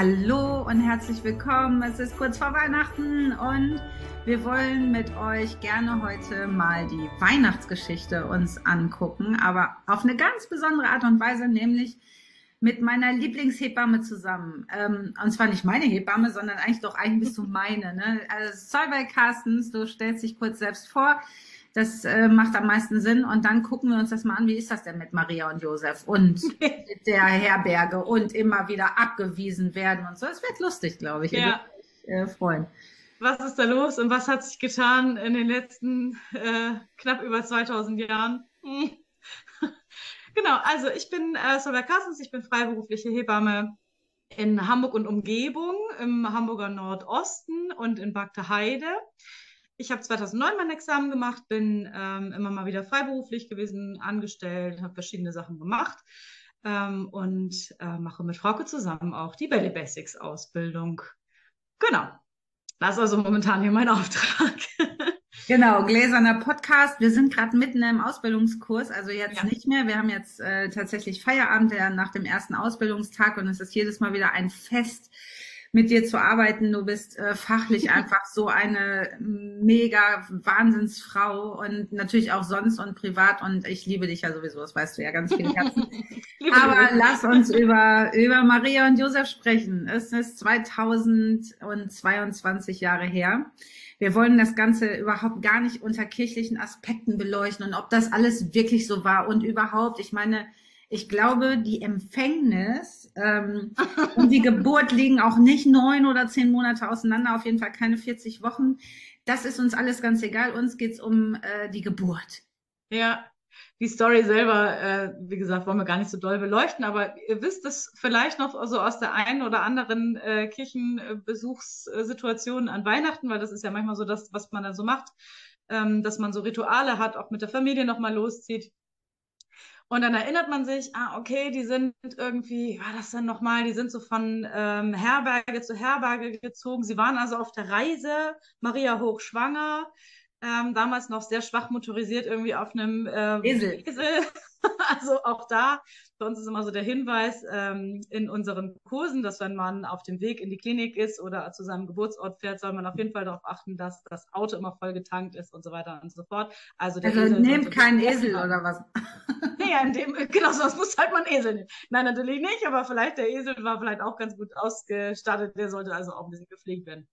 Hallo und herzlich willkommen. Es ist kurz vor Weihnachten und wir wollen mit euch gerne heute mal die Weihnachtsgeschichte uns angucken, aber auf eine ganz besondere Art und Weise, nämlich mit meiner Lieblingshebamme zusammen. Ähm, und zwar nicht meine Hebamme, sondern eigentlich doch eigentlich bist du meine. Ne? Also Solveig Carstens, du stellst dich kurz selbst vor. Das äh, macht am meisten Sinn. Und dann gucken wir uns das mal an. Wie ist das denn mit Maria und Josef und der Herberge und immer wieder abgewiesen werden und so? Es wird lustig, glaube ich. Ja. Ich, äh, freuen. Was ist da los und was hat sich getan in den letzten äh, knapp über 2000 Jahren? Hm. genau, also ich bin äh, Solveig Carstens, ich bin freiberufliche Hebamme in Hamburg und Umgebung, im Hamburger Nordosten und in Bagde Heide. Ich habe 2009 mein Examen gemacht, bin ähm, immer mal wieder freiberuflich gewesen, angestellt, habe verschiedene Sachen gemacht ähm, und äh, mache mit Frauke zusammen auch die Belly Basics Ausbildung. Genau. Das ist also momentan hier mein Auftrag. Genau, gläserner Podcast. Wir sind gerade mitten im Ausbildungskurs, also jetzt ja. nicht mehr. Wir haben jetzt äh, tatsächlich Feierabend ja, nach dem ersten Ausbildungstag und es ist jedes Mal wieder ein Fest, mit dir zu arbeiten. Du bist äh, fachlich einfach so eine mega Wahnsinnsfrau und natürlich auch sonst und privat. Und ich liebe dich ja sowieso, das weißt du ja ganz viel Herzen. Aber lass uns über, über Maria und Josef sprechen. Es ist 2022 Jahre her. Wir wollen das Ganze überhaupt gar nicht unter kirchlichen Aspekten beleuchten und ob das alles wirklich so war und überhaupt, ich meine, ich glaube, die Empfängnis ähm, und die Geburt liegen auch nicht neun oder zehn Monate auseinander, auf jeden Fall keine 40 Wochen. Das ist uns alles ganz egal. Uns geht's um äh, die Geburt. Ja, die Story selber, äh, wie gesagt, wollen wir gar nicht so doll beleuchten, aber ihr wisst es vielleicht noch so aus der einen oder anderen äh, Kirchenbesuchssituation an Weihnachten, weil das ist ja manchmal so das, was man dann so macht, ähm, dass man so Rituale hat, auch mit der Familie nochmal loszieht. Und dann erinnert man sich, ah, okay, die sind irgendwie, war das dann nochmal, die sind so von ähm, Herberge zu Herberge gezogen. Sie waren also auf der Reise, Maria hochschwanger, ähm, damals noch sehr schwach motorisiert, irgendwie auf einem äh, Esel. Esel. also auch da, bei uns ist immer so der Hinweis ähm, in unseren Kursen, dass wenn man auf dem Weg in die Klinik ist oder zu seinem Geburtsort fährt, soll man auf jeden Fall darauf achten, dass das Auto immer voll getankt ist und so weiter und so fort. Also, der also nehmt keinen Esel oder was? naja, in dem, genau, sonst muss halt man Esel nehmen. Nein, natürlich nicht, aber vielleicht der Esel war vielleicht auch ganz gut ausgestattet, der sollte also auch ein bisschen gepflegt werden.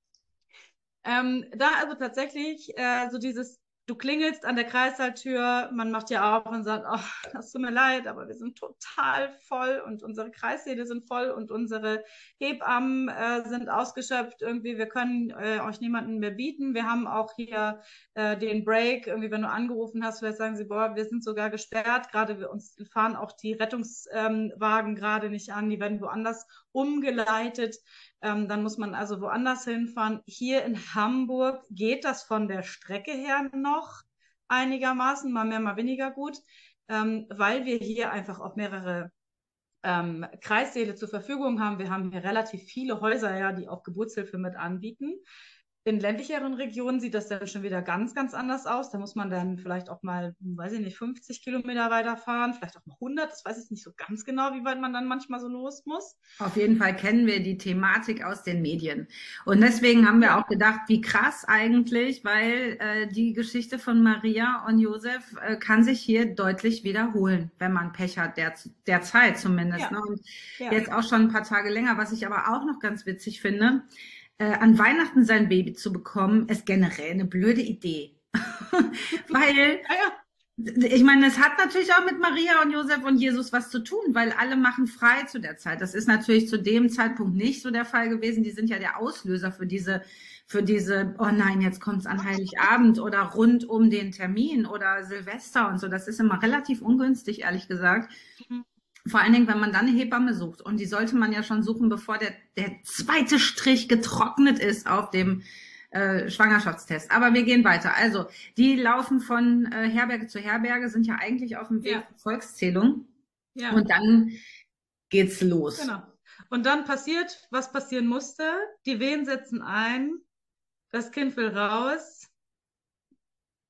Ähm, da also tatsächlich äh, so dieses du klingelst an der Kreissaaltür, man macht ja auf und sagt, oh, das tut mir leid, aber wir sind total voll und unsere Kreissäle sind voll und unsere Hebammen äh, sind ausgeschöpft. Irgendwie, wir können äh, euch niemanden mehr bieten. Wir haben auch hier äh, den Break. Irgendwie, wenn du angerufen hast, vielleicht sagen sie, boah, wir sind sogar gesperrt. Gerade wir uns fahren auch die Rettungswagen ähm, gerade nicht an. Die werden woanders umgeleitet. Ähm, dann muss man also woanders hinfahren. Hier in Hamburg geht das von der Strecke her noch einigermaßen, mal mehr, mal weniger gut, ähm, weil wir hier einfach auch mehrere ähm, Kreissäle zur Verfügung haben. Wir haben hier relativ viele Häuser, ja, die auch Geburtshilfe mit anbieten. In ländlicheren Regionen sieht das dann schon wieder ganz, ganz anders aus. Da muss man dann vielleicht auch mal, weiß ich nicht, 50 Kilometer weiterfahren, vielleicht auch mal 100. Das weiß ich nicht so ganz genau, wie weit man dann manchmal so los muss. Auf jeden Fall kennen wir die Thematik aus den Medien. Und deswegen haben wir auch gedacht, wie krass eigentlich, weil äh, die Geschichte von Maria und Josef äh, kann sich hier deutlich wiederholen, wenn man Pech hat, der, der Zeit zumindest. Ja. Ne? Und ja. jetzt auch schon ein paar Tage länger. Was ich aber auch noch ganz witzig finde, äh, an Weihnachten sein Baby zu bekommen, ist generell eine blöde Idee. weil, ja, ich meine, es hat natürlich auch mit Maria und Josef und Jesus was zu tun, weil alle machen frei zu der Zeit. Das ist natürlich zu dem Zeitpunkt nicht so der Fall gewesen. Die sind ja der Auslöser für diese, für diese, oh nein, jetzt kommt's an Heiligabend oder rund um den Termin oder Silvester und so. Das ist immer relativ ungünstig, ehrlich gesagt. Mhm. Vor allen Dingen, wenn man dann eine Hebamme sucht. Und die sollte man ja schon suchen, bevor der, der zweite Strich getrocknet ist auf dem äh, Schwangerschaftstest. Aber wir gehen weiter. Also, die laufen von äh, Herberge zu Herberge, sind ja eigentlich auf dem Weg ja. Volkszählung. Ja. Und dann geht's los. Genau. Und dann passiert, was passieren musste. Die Wehen setzen ein. Das Kind will raus.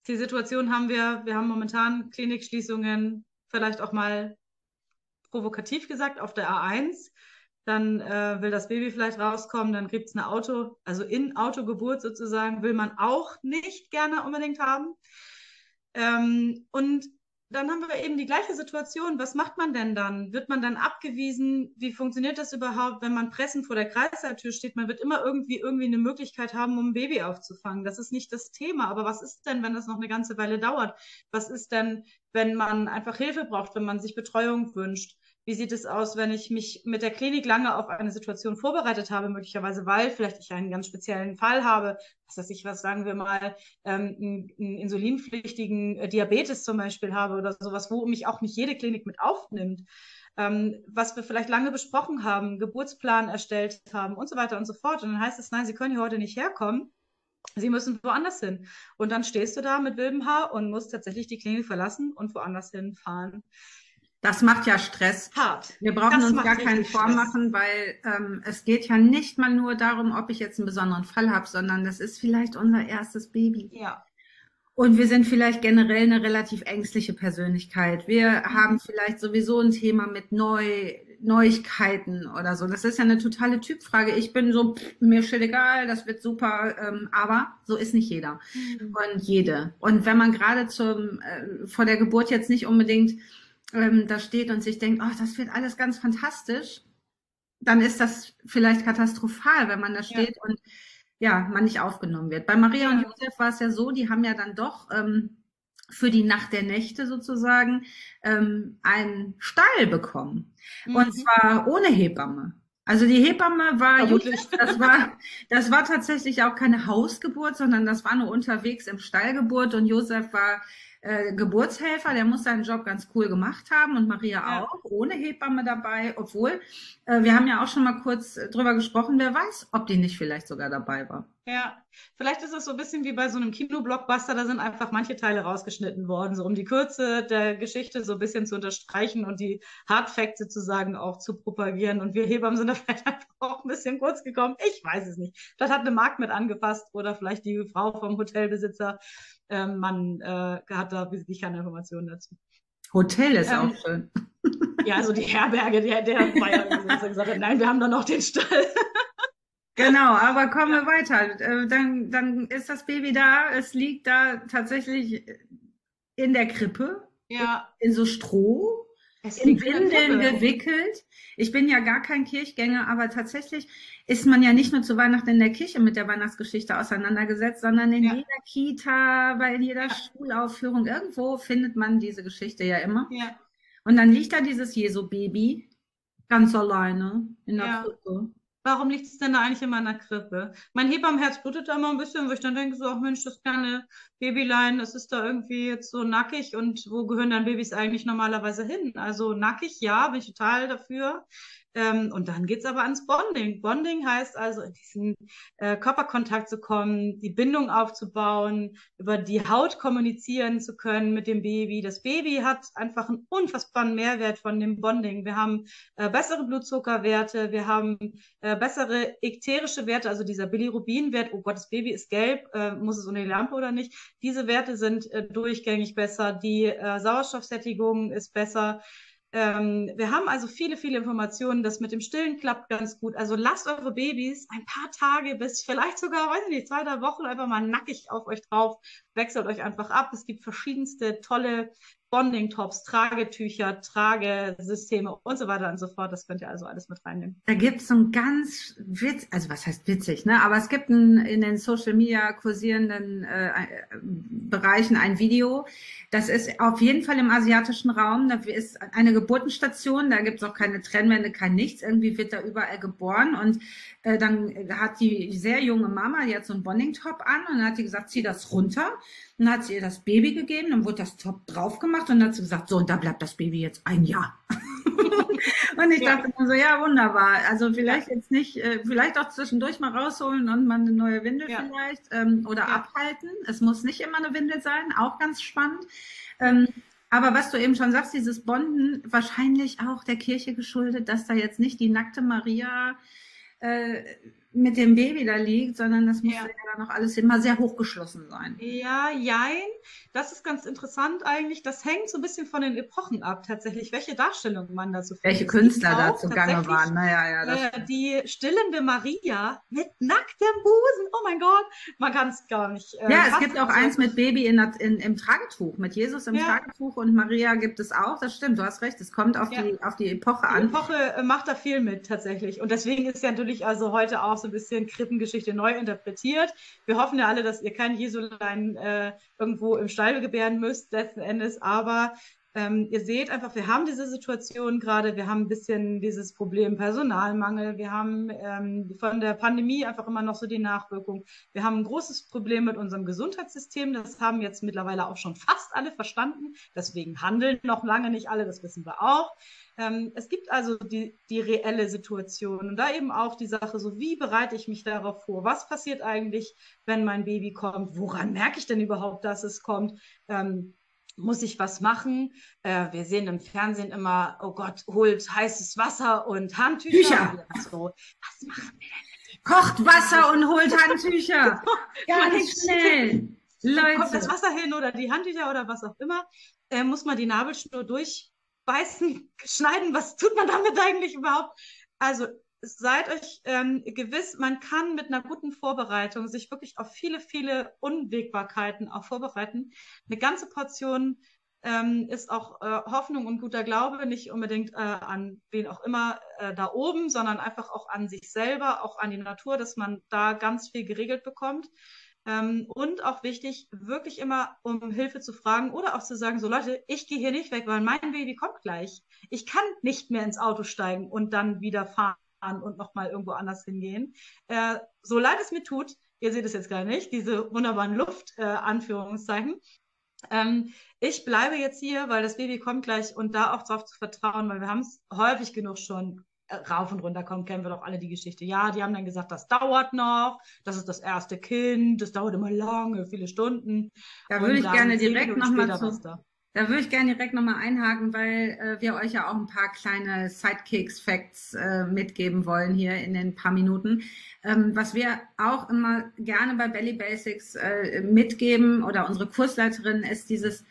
Die Situation haben wir, wir haben momentan Klinikschließungen, vielleicht auch mal provokativ gesagt, auf der A1. dann äh, will das Baby vielleicht rauskommen, dann gibt es eine Auto, also in Autogeburt sozusagen, will man auch nicht gerne unbedingt haben. Ähm, und dann haben wir eben die gleiche Situation. Was macht man denn dann? Wird man dann abgewiesen? Wie funktioniert das überhaupt, wenn man pressend vor der Kreissaaltür steht? Man wird immer irgendwie irgendwie eine Möglichkeit haben, um ein Baby aufzufangen. Das ist nicht das Thema. Aber was ist denn, wenn das noch eine ganze Weile dauert? Was ist denn, wenn man einfach Hilfe braucht, wenn man sich Betreuung wünscht? Wie sieht es aus, wenn ich mich mit der Klinik lange auf eine Situation vorbereitet habe, möglicherweise, weil vielleicht ich einen ganz speziellen Fall habe, was weiß ich was, sagen wir mal, ähm, einen, insulinpflichtigen äh, Diabetes zum Beispiel habe oder sowas, wo mich auch nicht jede Klinik mit aufnimmt. Ähm, was wir vielleicht lange besprochen haben, Geburtsplan erstellt haben und so weiter und so fort. Und dann heißt es, nein, Sie können hier heute nicht herkommen. Sie müssen woanders hin. Und dann stehst du da mit wildem Haar und musst tatsächlich die Klinik verlassen und woanders hinfahren. Das macht ja Stress. Hart. Wir brauchen das uns gar keinen vormachen, weil ähm, es geht ja nicht mal nur darum, ob ich jetzt einen besonderen Fall habe, sondern das ist vielleicht unser erstes Baby. Ja. Und wir sind vielleicht generell eine relativ ängstliche Persönlichkeit. Wir mhm. haben vielleicht sowieso ein Thema mit Neu Neuigkeiten oder so. Das ist ja eine totale Typfrage. Ich bin so, pff, mir ist egal, das wird super, ähm, aber so ist nicht jeder mhm. und jede. Und wenn man gerade zum äh, vor der Geburt jetzt nicht unbedingt ähm, da steht und sich denkt, oh, das wird alles ganz fantastisch, dann ist das vielleicht katastrophal, wenn man da steht ja. und ja, man nicht aufgenommen wird. Bei Maria ja. und Josef war es ja so, die haben ja dann doch ähm, für die Nacht der Nächte sozusagen ähm, einen Stall bekommen. Mhm. Und zwar ohne Hebamme. Also die Hebamme war, Josef, das war, das war tatsächlich auch keine Hausgeburt, sondern das war nur unterwegs im Stallgeburt und Josef war äh, Geburtshelfer, der muss seinen Job ganz cool gemacht haben und Maria ja. auch, ohne Hebamme dabei, obwohl äh, wir haben ja auch schon mal kurz äh, drüber gesprochen, wer weiß, ob die nicht vielleicht sogar dabei war. Ja, vielleicht ist es so ein bisschen wie bei so einem Kinoblockbuster, da sind einfach manche Teile rausgeschnitten worden, so um die Kürze der Geschichte so ein bisschen zu unterstreichen und die Hardfacts sozusagen auch zu propagieren. Und wir Hebammen sind da vielleicht einfach auch ein bisschen kurz gekommen. Ich weiß es nicht. Vielleicht hat eine Markt mit angefasst oder vielleicht die Frau vom Hotelbesitzer. Ähm, man äh, hat da wirklich keine Informationen dazu. Hotel ist ähm, auch schön. Ja, also die Herberge, der, der war ja gesagt hat, nein, wir haben da noch den Stall. Genau, aber kommen wir weiter. Äh, dann, dann ist das Baby da, es liegt da tatsächlich in der Krippe, ja. in, in so Stroh, in Windeln gewickelt. Ich bin ja gar kein Kirchgänger, aber tatsächlich ist man ja nicht nur zu Weihnachten in der Kirche mit der Weihnachtsgeschichte auseinandergesetzt, sondern in ja. jeder Kita, bei jeder ja. Schulaufführung, irgendwo findet man diese Geschichte ja immer. Ja. Und dann liegt da dieses Jesu-Baby ganz alleine in der ja. Krippe. Warum liegt es denn da eigentlich in der Krippe? Mein Hebammenherz blutet da immer ein bisschen, wo ich dann denke, so, ach Mensch, das kleine Babylein, das ist da irgendwie jetzt so nackig und wo gehören dann Babys eigentlich normalerweise hin? Also nackig, ja, bin ich total dafür. Ähm, und dann geht's aber ans Bonding. Bonding heißt also, in diesen äh, Körperkontakt zu kommen, die Bindung aufzubauen, über die Haut kommunizieren zu können mit dem Baby. Das Baby hat einfach einen unfassbaren Mehrwert von dem Bonding. Wir haben äh, bessere Blutzuckerwerte, wir haben äh, bessere ekterische Werte, also dieser Bilirubinwert, oh Gott, das Baby ist gelb, äh, muss es unter die Lampe oder nicht? Diese Werte sind äh, durchgängig besser, die äh, Sauerstoffsättigung ist besser. Ähm, wir haben also viele, viele Informationen. Das mit dem Stillen klappt ganz gut. Also lasst eure Babys ein paar Tage bis vielleicht sogar, weiß ich nicht, zwei, drei Wochen einfach mal nackig auf euch drauf. Wechselt euch einfach ab. Es gibt verschiedenste tolle Bonding-Tops, Tragetücher, Tragesysteme und so weiter und so fort. Das könnt ihr also alles mit reinnehmen. Da gibt es so ein ganz witz, also was heißt witzig, ne? Aber es gibt ein, in den Social Media kursierenden äh, Bereichen ein Video. Das ist auf jeden Fall im asiatischen Raum. Da ist eine Geburtenstation, da gibt es auch keine Trennwände, kein nichts. Irgendwie wird da überall geboren. Und äh, dann hat die sehr junge Mama, hat so einen Bonding-Top an und dann hat die gesagt, zieh das runter. Dann hat sie ihr das Baby gegeben, dann wurde das Top drauf gemacht und dann hat sie gesagt, so, und da bleibt das Baby jetzt ein Jahr. und ich ja. dachte mir so, ja, wunderbar. Also vielleicht ja. jetzt nicht, äh, vielleicht auch zwischendurch mal rausholen und mal eine neue Windel ja. vielleicht ähm, oder abhalten. Es muss nicht immer eine Windel sein, auch ganz spannend. Ähm, aber was du eben schon sagst, dieses Bonden, wahrscheinlich auch der Kirche geschuldet, dass da jetzt nicht die nackte Maria äh, mit dem Baby da liegt, sondern das muss ja, ja dann auch alles immer sehr hochgeschlossen sein. Ja, jein. Das ist ganz interessant eigentlich. Das hängt so ein bisschen von den Epochen ab, tatsächlich, welche Darstellung man dazu findet. Welche Künstler da zugange waren. Naja, ja, das äh, die stillende Maria mit nacktem Busen. Oh mein Gott, man kann es gar nicht. Äh, ja, es gibt auch eins mit Baby in, in, im Tragetuch, mit Jesus im ja. Tragetuch und Maria gibt es auch. Das stimmt, du hast recht. Es kommt auf, ja. die, auf die Epoche an. Die Epoche äh, macht da viel mit tatsächlich. Und deswegen ist ja natürlich also heute auch so ein bisschen Krippengeschichte neu interpretiert. Wir hoffen ja alle, dass ihr kein Jesulein äh, irgendwo im Stall gebären müsst, letzten Endes. Aber ähm, ihr seht einfach, wir haben diese Situation gerade, wir haben ein bisschen dieses Problem Personalmangel, wir haben ähm, von der Pandemie einfach immer noch so die Nachwirkung. Wir haben ein großes Problem mit unserem Gesundheitssystem, das haben jetzt mittlerweile auch schon fast alle verstanden. Deswegen handeln noch lange nicht alle, das wissen wir auch. Ähm, es gibt also die, die reelle Situation und da eben auch die Sache, so wie bereite ich mich darauf vor? Was passiert eigentlich, wenn mein Baby kommt? Woran merke ich denn überhaupt, dass es kommt? Ähm, muss ich was machen? Äh, wir sehen im Fernsehen immer, oh Gott, holt heißes Wasser und Handtücher. So, was machen wir denn? Kocht Wasser und holt Handtücher. Ganz schnell. Leute. Kommt das Wasser hin oder die Handtücher oder was auch immer, äh, muss man die Nabelschnur durch beißen, schneiden, was tut man damit eigentlich überhaupt? Also seid euch ähm, gewiss, man kann mit einer guten Vorbereitung sich wirklich auf viele, viele Unwägbarkeiten auch vorbereiten. Eine ganze Portion ähm, ist auch äh, Hoffnung und guter Glaube, nicht unbedingt äh, an wen auch immer äh, da oben, sondern einfach auch an sich selber, auch an die Natur, dass man da ganz viel geregelt bekommt. Ähm, und auch wichtig, wirklich immer um Hilfe zu fragen oder auch zu sagen, so Leute, ich gehe hier nicht weg, weil mein Baby kommt gleich. Ich kann nicht mehr ins Auto steigen und dann wieder fahren und nochmal irgendwo anders hingehen. Äh, so leid es mir tut, ihr seht es jetzt gar nicht, diese wunderbaren Luft-Anführungszeichen. Äh, ähm, ich bleibe jetzt hier, weil das Baby kommt gleich und da auch darauf zu vertrauen, weil wir haben es häufig genug schon rauf und runter kommen, kennen wir doch alle die Geschichte. Ja, die haben dann gesagt, das dauert noch, das ist das erste Kind, das dauert immer lange, viele Stunden. Da würde ich gerne direkt nochmal zu. Da würde ich gerne direkt nochmal einhaken, weil äh, wir euch ja auch ein paar kleine Sidekicks-Facts äh, mitgeben wollen hier in den paar Minuten. Ähm, was wir auch immer gerne bei Belly Basics äh, mitgeben oder unsere Kursleiterin ist dieses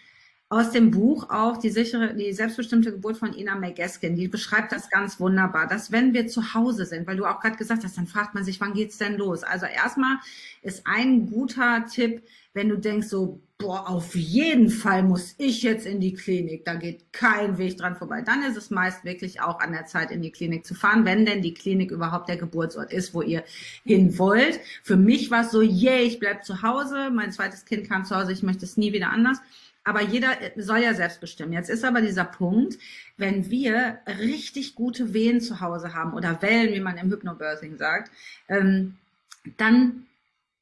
aus dem Buch auch die sichere, die selbstbestimmte Geburt von Ina May Gaskin. Die beschreibt das ganz wunderbar, dass wenn wir zu Hause sind, weil du auch gerade gesagt hast, dann fragt man sich, wann geht's denn los? Also erstmal ist ein guter Tipp, wenn du denkst so, boah, auf jeden Fall muss ich jetzt in die Klinik, da geht kein Weg dran vorbei. Dann ist es meist wirklich auch an der Zeit, in die Klinik zu fahren, wenn denn die Klinik überhaupt der Geburtsort ist, wo ihr hin wollt. Für mich war es so, yay, yeah, ich bleib zu Hause, mein zweites Kind kam zu Hause, ich möchte es nie wieder anders. Aber jeder soll ja selbst bestimmen. Jetzt ist aber dieser Punkt, wenn wir richtig gute Wehen zu Hause haben oder Wellen, wie man im Hypnobirthing sagt, ähm, dann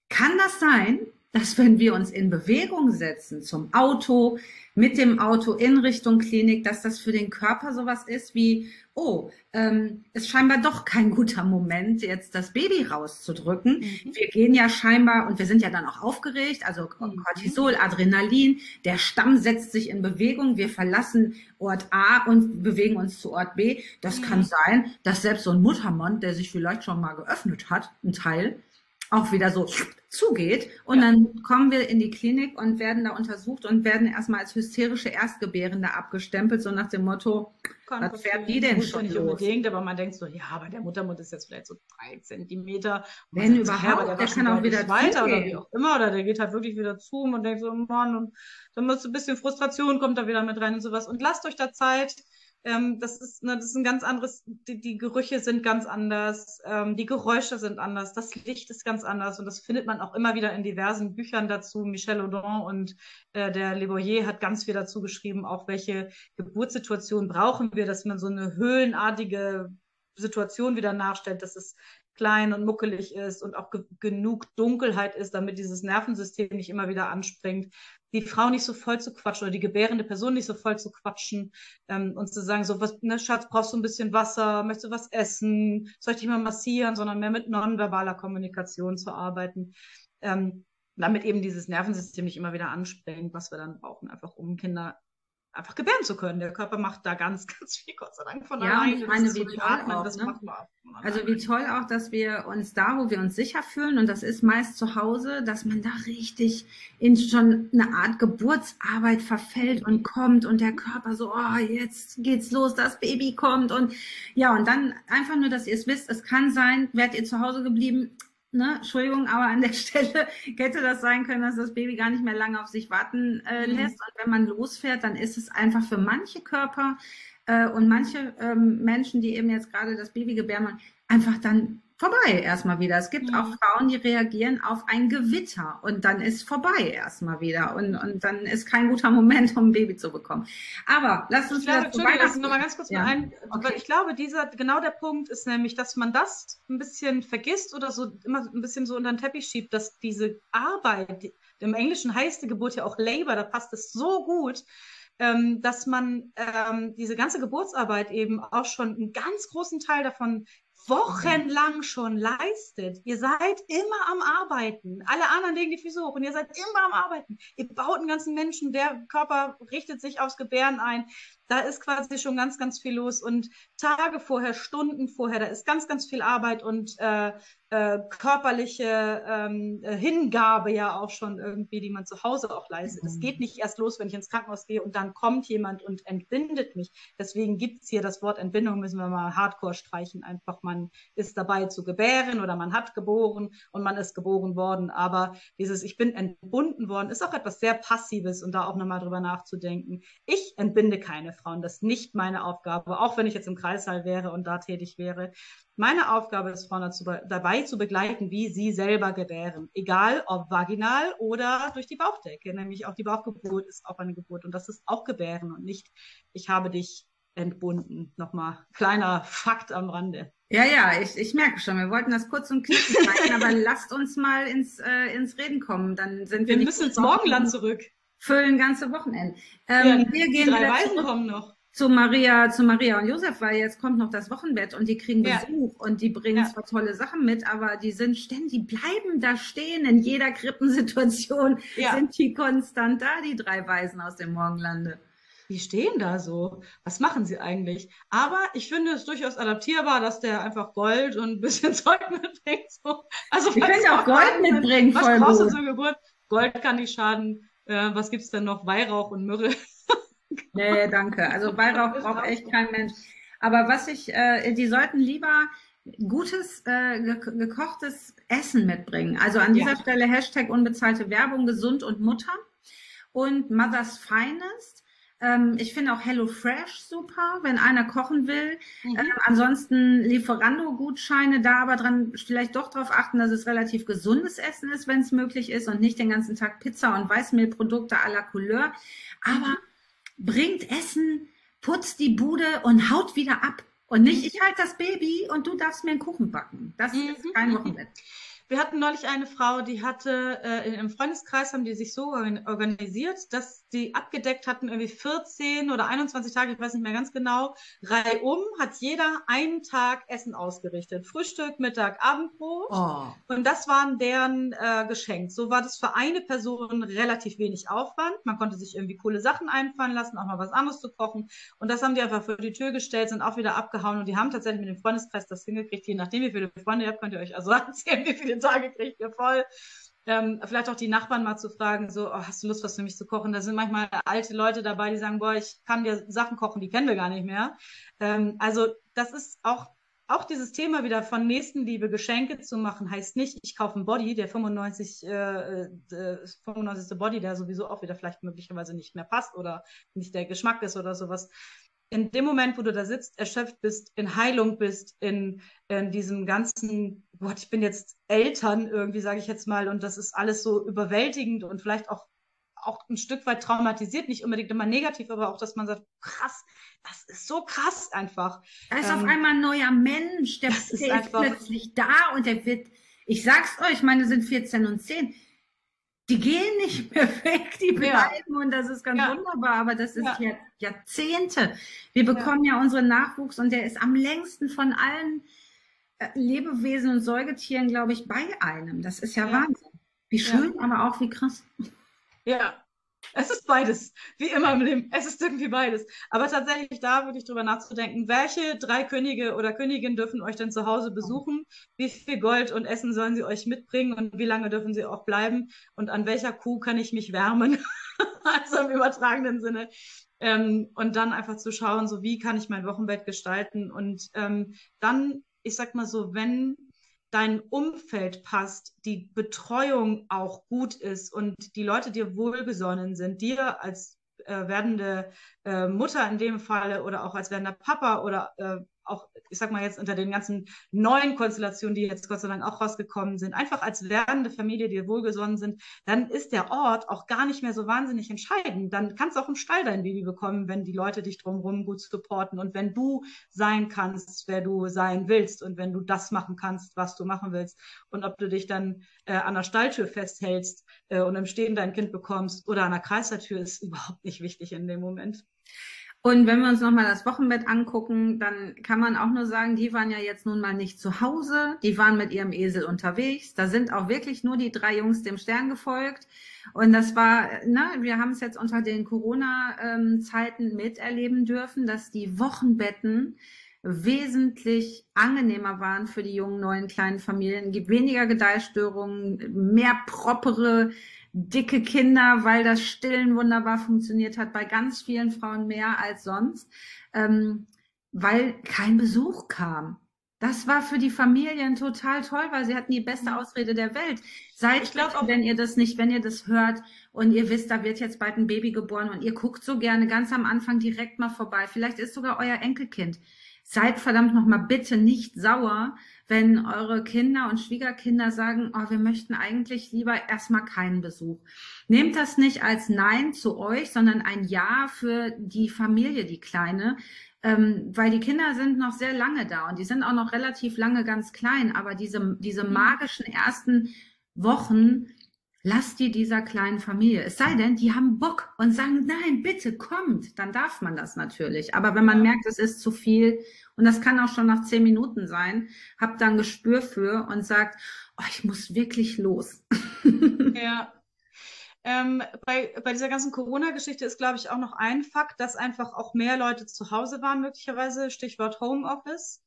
kann das sein, dass wenn wir uns in Bewegung setzen zum Auto, mit dem Auto in Richtung Klinik, dass das für den Körper sowas ist wie, oh, ähm, ist scheinbar doch kein guter Moment, jetzt das Baby rauszudrücken. Mhm. Wir gehen ja scheinbar und wir sind ja dann auch aufgeregt, also mhm. Cortisol, Adrenalin, der Stamm setzt sich in Bewegung, wir verlassen Ort A und bewegen uns zu Ort B. Das mhm. kann sein, dass selbst so ein Muttermund, der sich vielleicht schon mal geöffnet hat, ein Teil, auch wieder so zugeht. Und ja. dann kommen wir in die Klinik und werden da untersucht und werden erstmal als hysterische Erstgebärende abgestempelt, so nach dem Motto, Kann was fährt die denn schon nicht los? unbedingt, aber man denkt so, ja, aber der Muttermund ist jetzt vielleicht so drei Zentimeter. Wenn überhaupt, der, der kann auch wieder weiter oder wie auch immer, oder der geht halt wirklich wieder zu und denkt so, Mann, und dann muss ein bisschen Frustration kommt da wieder mit rein und sowas. Und lasst euch da Zeit ähm, das ist, ne, das ist ein ganz anderes, die, die Gerüche sind ganz anders, ähm, die Geräusche sind anders, das Licht ist ganz anders und das findet man auch immer wieder in diversen Büchern dazu. Michel Audin und äh, der Le Boyer hat ganz viel dazu geschrieben, auch welche Geburtssituation brauchen wir, dass man so eine höhlenartige Situation wieder nachstellt, dass es klein und muckelig ist und auch ge genug Dunkelheit ist, damit dieses Nervensystem nicht immer wieder anspringt, die Frau nicht so voll zu quatschen oder die gebärende Person nicht so voll zu quatschen ähm, und zu sagen, so was, ne, Schatz, brauchst du ein bisschen Wasser, möchtest du was essen, soll ich dich mal massieren, sondern mehr mit nonverbaler Kommunikation zu arbeiten. Ähm, damit eben dieses Nervensystem nicht immer wieder anspringt, was wir dann brauchen, einfach um Kinder einfach gebären zu können. Der Körper macht da ganz, ganz viel, Gott sei Dank, von ja, alleine. Ich meine, wie toll Atmen, auch, ne? Also wie toll auch, dass wir uns da, wo wir uns sicher fühlen, und das ist meist zu Hause, dass man da richtig in schon eine Art Geburtsarbeit verfällt und kommt und der Körper so, oh, jetzt geht's los, das Baby kommt und ja, und dann einfach nur, dass ihr es wisst, es kann sein, werdet ihr zu Hause geblieben, ne, Entschuldigung, aber an der Stelle hätte das sein können, dass das Baby gar nicht mehr lange auf sich warten äh, mhm. lässt. Und wenn man losfährt, dann ist es einfach für manche Körper äh, und manche ähm, Menschen, die eben jetzt gerade das Baby gebären, einfach dann vorbei erstmal wieder. Es gibt ja. auch Frauen, die reagieren auf ein Gewitter und dann ist vorbei erstmal wieder und, und dann ist kein guter Moment, um ein Baby zu bekommen. Aber lasst uns ich glaube, Entschuldigung, lass noch mal ganz kurz ja. mal ein. Okay. Ich glaube, dieser, genau der Punkt ist nämlich, dass man das ein bisschen vergisst oder so immer ein bisschen so unter den Teppich schiebt, dass diese Arbeit, im Englischen heißt die Geburt ja auch Labor, da passt es so gut, ähm, dass man ähm, diese ganze Geburtsarbeit eben auch schon einen ganz großen Teil davon wochenlang schon leistet. Ihr seid immer am Arbeiten. Alle anderen legen die Füße hoch und ihr seid immer am Arbeiten. Ihr baut einen ganzen Menschen, der Körper richtet sich aufs Gebären ein. Da ist quasi schon ganz, ganz viel los und Tage vorher, Stunden vorher, da ist ganz, ganz viel Arbeit und äh, äh, körperliche ähm, äh, Hingabe ja auch schon irgendwie, die man zu Hause auch leistet. Es geht nicht erst los, wenn ich ins Krankenhaus gehe und dann kommt jemand und entbindet mich. Deswegen gibt's hier das Wort Entbindung, müssen wir mal hardcore streichen. Einfach, man ist dabei zu gebären oder man hat geboren und man ist geboren worden. Aber dieses Ich bin entbunden worden ist auch etwas sehr Passives und da auch nochmal drüber nachzudenken. Ich entbinde keine Frauen, das ist nicht meine Aufgabe, auch wenn ich jetzt im Kreissaal wäre und da tätig wäre. Meine Aufgabe ist, Frauen dazu, dabei zu begleiten, wie sie selber gebären. Egal ob vaginal oder durch die Bauchdecke. Nämlich auch die Bauchgeburt ist auch eine Geburt. Und das ist auch Gebären und nicht, ich habe dich entbunden. Nochmal kleiner Fakt am Rande. Ja, ja, ich, ich merke schon. Wir wollten das kurz und knapp zeigen, aber lasst uns mal ins, äh, ins Reden kommen. Dann sind wir, wir müssen ins Morgenland zurück. Füllen ganze Wochenende. Ähm, ja, wir gehen drei Weisen kommen noch zu Maria, zu Maria und Josef, weil jetzt kommt noch das Wochenbett und die kriegen Besuch ja. und die bringen ja. zwar tolle Sachen mit, aber die sind ständig, die bleiben da stehen in jeder Krippensituation, ja. sind die konstant da, die drei Weisen aus dem Morgenlande. Die stehen da so. Was machen sie eigentlich? Aber ich finde es durchaus adaptierbar, dass der einfach Gold und ein bisschen Zeug mitbringt. So. Also, ich könnte auch Gold mitbringen, Was brauchst du zur Geburt? Gold kann nicht schaden. Äh, was gibt's denn noch? Weihrauch und Myrrhe. Nee, danke. Also Weihrauch braucht echt kein Mensch. Aber was ich, äh, die sollten lieber gutes, äh, gekochtes Essen mitbringen. Also an dieser ja. Stelle Hashtag unbezahlte Werbung, gesund und Mutter und Mother's Finest. Ähm, ich finde auch Hello Fresh super, wenn einer kochen will. Mhm. Ähm, ansonsten Lieferando-Gutscheine, da aber dran vielleicht doch darauf achten, dass es relativ gesundes Essen ist, wenn es möglich ist und nicht den ganzen Tag Pizza und Weißmehlprodukte à la Couleur. Aber mhm bringt Essen, putzt die Bude und haut wieder ab. Und nicht, ich halte das Baby und du darfst mir einen Kuchen backen. Das mhm. ist kein Wochenbett. Wir hatten neulich eine Frau, die hatte äh, im Freundeskreis haben die sich so organisiert, dass die abgedeckt hatten irgendwie 14 oder 21 Tage, ich weiß nicht mehr ganz genau, reihum hat jeder einen Tag Essen ausgerichtet. Frühstück, Mittag, Abendbrot. Oh. Und das waren deren äh, Geschenk. So war das für eine Person relativ wenig Aufwand. Man konnte sich irgendwie coole Sachen einfallen lassen, auch mal was anderes zu kochen. Und das haben die einfach vor die Tür gestellt, sind auch wieder abgehauen und die haben tatsächlich mit dem Freundeskreis das hingekriegt. Je nachdem, wie viele Freunde ihr habt, könnt ihr euch also erzählen, wie viele Tage kriegt ihr voll. Ähm, vielleicht auch die Nachbarn mal zu fragen, so, oh, hast du Lust, was für mich zu kochen? Da sind manchmal alte Leute dabei, die sagen, boah, ich kann dir Sachen kochen, die kennen wir gar nicht mehr. Ähm, also das ist auch, auch dieses Thema wieder von Nächstenliebe Geschenke zu machen, heißt nicht, ich kaufe einen Body, der 95, äh, äh, 95. Body, der sowieso auch wieder vielleicht möglicherweise nicht mehr passt oder nicht der Geschmack ist oder sowas in dem Moment, wo du da sitzt, erschöpft bist, in Heilung bist, in, in diesem ganzen, Gott, ich bin jetzt Eltern irgendwie, sage ich jetzt mal, und das ist alles so überwältigend und vielleicht auch auch ein Stück weit traumatisiert, nicht unbedingt immer negativ, aber auch, dass man sagt, krass, das ist so krass einfach. Da ist ähm, auf einmal ein neuer Mensch, der, der ist, ist plötzlich da und der wird, ich sag's euch, meine sind 14 und 10, die gehen nicht mehr weg, die bleiben ja. und das ist ganz ja. wunderbar, aber das ist ja. Jahrzehnte. Wir bekommen ja. unseren Nachwuchs und der ist am längsten von allen äh, Lebewesen und Säugetieren, glaube ich, bei einem. Das ist ja, Wahnsinn. Wie schön, aber auch wie krass. Ja, Es ist beides, wie immer im Leben. Es ist irgendwie beides. Aber tatsächlich da wirklich drüber nachzudenken, welche drei Könige oder Königinnen dürfen euch denn zu Hause besuchen? Wie viel Gold und Essen sollen sie euch mitbringen und wie lange dürfen sie auch bleiben? Und an welcher Kuh kann ich mich wärmen? also im übertragenen Sinne. Ähm, und dann einfach zu schauen, so wie kann ich mein Wochenbett gestalten und ähm, dann, ich sag mal so, wenn dein Umfeld passt, die Betreuung auch gut ist und die Leute dir wohlgesonnen sind, dir als äh, werdende äh, Mutter in dem Falle oder auch als werdender Papa oder äh, auch, ich sag mal jetzt unter den ganzen neuen Konstellationen, die jetzt Gott sei Dank auch rausgekommen sind, einfach als werdende Familie, die wohlgesonnen sind, dann ist der Ort auch gar nicht mehr so wahnsinnig entscheidend. Dann kannst du auch im Stall dein Baby bekommen, wenn die Leute dich drumherum gut supporten und wenn du sein kannst, wer du sein willst und wenn du das machen kannst, was du machen willst. Und ob du dich dann äh, an der Stalltür festhältst äh, und im Stehen dein Kind bekommst oder an der Kreistertür, ist überhaupt nicht wichtig in dem Moment. Und wenn wir uns nochmal das Wochenbett angucken, dann kann man auch nur sagen, die waren ja jetzt nun mal nicht zu Hause, die waren mit ihrem Esel unterwegs. Da sind auch wirklich nur die drei Jungs dem Stern gefolgt. Und das war, ne, wir haben es jetzt unter den Corona-Zeiten miterleben dürfen, dass die Wochenbetten wesentlich angenehmer waren für die jungen neuen kleinen Familien, gibt weniger Gedeihstörungen, mehr propere dicke Kinder, weil das Stillen wunderbar funktioniert hat, bei ganz vielen Frauen mehr als sonst, ähm, weil kein Besuch kam. Das war für die Familien total toll, weil sie hatten die beste mhm. Ausrede der Welt. Seid, ich glaube, wenn ihr das nicht, wenn ihr das hört und ihr wisst, da wird jetzt bald ein Baby geboren und ihr guckt so gerne ganz am Anfang direkt mal vorbei. Vielleicht ist sogar euer Enkelkind. Seid verdammt noch mal bitte nicht sauer, wenn eure Kinder und Schwiegerkinder sagen, oh, wir möchten eigentlich lieber erstmal keinen Besuch. Nehmt das nicht als Nein zu euch, sondern ein Ja für die Familie, die kleine. Ähm, weil die Kinder sind noch sehr lange da und die sind auch noch relativ lange ganz klein, aber diese, diese mhm. magischen ersten Wochen, lass die dieser kleinen Familie. Es sei denn, die haben Bock und sagen, nein, bitte kommt, dann darf man das natürlich. Aber wenn man merkt, es ist zu viel, und das kann auch schon nach zehn Minuten sein, habt dann Gespür für und sagt, oh, ich muss wirklich los. Ja. Ähm, bei, bei dieser ganzen Corona-Geschichte ist, glaube ich, auch noch ein Fakt, dass einfach auch mehr Leute zu Hause waren, möglicherweise, Stichwort Homeoffice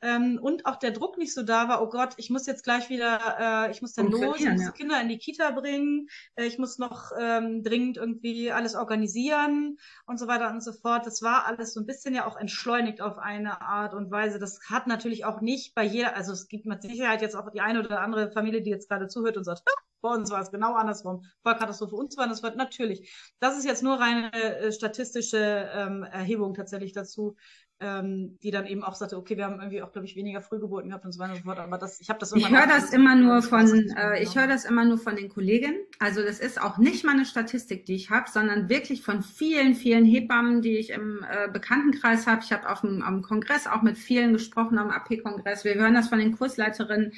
ähm, und auch der Druck nicht so da war, oh Gott, ich muss jetzt gleich wieder, äh, ich muss dann los, ich muss ja. die Kinder in die Kita bringen, äh, ich muss noch ähm, dringend irgendwie alles organisieren und so weiter und so fort. Das war alles so ein bisschen ja auch entschleunigt auf eine Art und Weise. Das hat natürlich auch nicht bei jeder, also es gibt mit Sicherheit jetzt auch die eine oder andere Familie, die jetzt gerade zuhört und sagt, bei uns war es genau andersrum. Vollkatastrophe. Uns war das wird natürlich. Das ist jetzt nur reine äh, statistische ähm, Erhebung tatsächlich dazu ähm, die dann eben auch sagte, okay, wir haben irgendwie auch, glaube ich, weniger Frühgeburten gehabt und so weiter und so fort. Aber das, ich habe das Ich höre das immer nur von, äh, ich höre das immer nur von den Kollegen. Also das ist auch nicht mal eine Statistik, die ich habe, sondern wirklich von vielen, vielen Hebammen, die ich im äh, Bekanntenkreis habe. Ich habe auf dem am Kongress auch mit vielen gesprochen, am AP-Kongress. Wir hören das von den Kursleiterinnen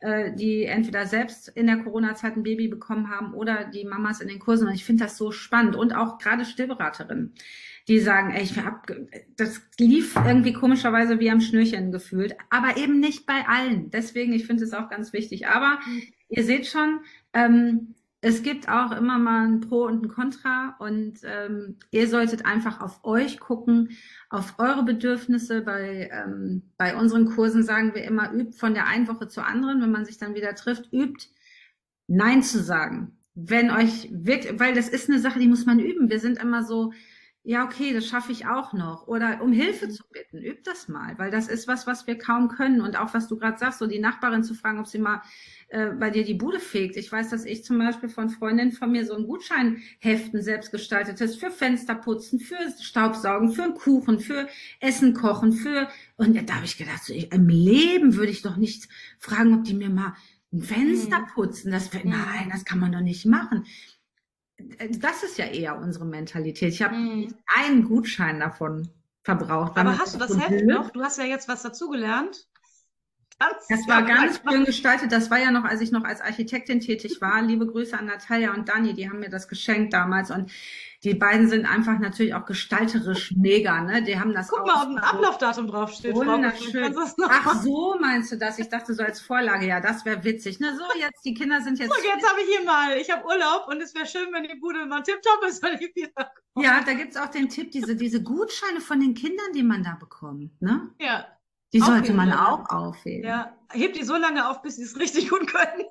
äh, die entweder selbst in der Corona-Zeit ein Baby bekommen haben oder die Mamas in den Kursen. Und ich finde das so spannend und auch gerade Stillberaterinnen die sagen, ey, ich hab, das lief irgendwie komischerweise wie am Schnürchen gefühlt, aber eben nicht bei allen. Deswegen, ich finde es auch ganz wichtig. Aber ihr seht schon, ähm, es gibt auch immer mal ein Pro und ein Contra und ähm, ihr solltet einfach auf euch gucken, auf eure Bedürfnisse. Bei, ähm, bei unseren Kursen sagen wir immer, übt von der einen Woche zur anderen, wenn man sich dann wieder trifft, übt Nein zu sagen. Wenn euch wirklich, weil das ist eine Sache, die muss man üben. Wir sind immer so, ja, okay, das schaffe ich auch noch. Oder um Hilfe zu bitten, üb das mal, weil das ist was, was wir kaum können. Und auch was du gerade sagst, so die Nachbarin zu fragen, ob sie mal äh, bei dir die Bude fegt. Ich weiß, dass ich zum Beispiel von Freundinnen von mir so ein Gutscheinheften selbst gestaltet ist für Fensterputzen, für Staubsaugen, für einen Kuchen, für Essen kochen, für und ja, da habe ich gedacht, so, ich, im Leben würde ich doch nicht fragen, ob die mir mal ein Fenster mhm. putzen. Das, nein, das kann man doch nicht machen. Äh, das ist ja eher unsere Mentalität. Ich habe mm. einen Gutschein davon verbraucht. Aber hast du das Heft noch? Du hast ja jetzt was dazugelernt. Ganz das war ganz schön gestaltet. Das war ja noch, als ich noch als Architektin tätig war. Liebe Grüße an Natalia und Dani, die haben mir das geschenkt damals. Und die beiden sind einfach natürlich auch gestalterisch mega, ne? Die haben das Guck auch mal, ob ein Ablaufdatum draufsteht. Wunderschön. Ach so, meinst du das? Ich dachte so als Vorlage, ja, das wäre witzig. Ne? So, jetzt, die Kinder sind jetzt. So, jetzt habe ich hier mal, ich habe Urlaub und es wäre schön, wenn die Bude mal tipptopp ist, wenn ich wieder Ja, da gibt's auch den Tipp, diese, diese Gutscheine von den Kindern, die man da bekommt, ne? Ja. Die sollte man auch aufheben. Ja, hebt die so lange auf, bis sie es richtig gut können.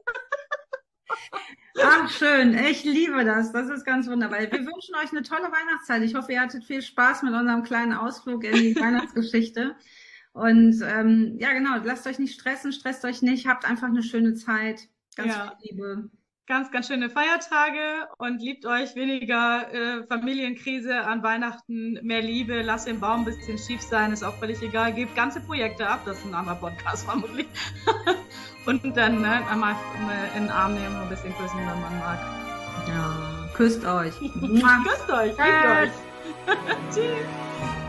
Ach, schön. Ich liebe das. Das ist ganz wunderbar. Wir wünschen euch eine tolle Weihnachtszeit. Ich hoffe, ihr hattet viel Spaß mit unserem kleinen Ausflug in die Weihnachtsgeschichte. Und ähm, ja, genau, lasst euch nicht stressen, stresst euch nicht, habt einfach eine schöne Zeit. Ganz ja. viel Liebe ganz, ganz schöne Feiertage und liebt euch weniger äh, Familienkrise an Weihnachten, mehr Liebe, lasst den Baum ein bisschen schief sein, ist auch völlig egal, gebt ganze Projekte ab, das ist ein anderer Podcast vermutlich. und dann ne, einmal in den Arm nehmen und ein bisschen küssen, wenn man mag. Ja, küsst euch. küsst euch, liebt euch. Tschüss.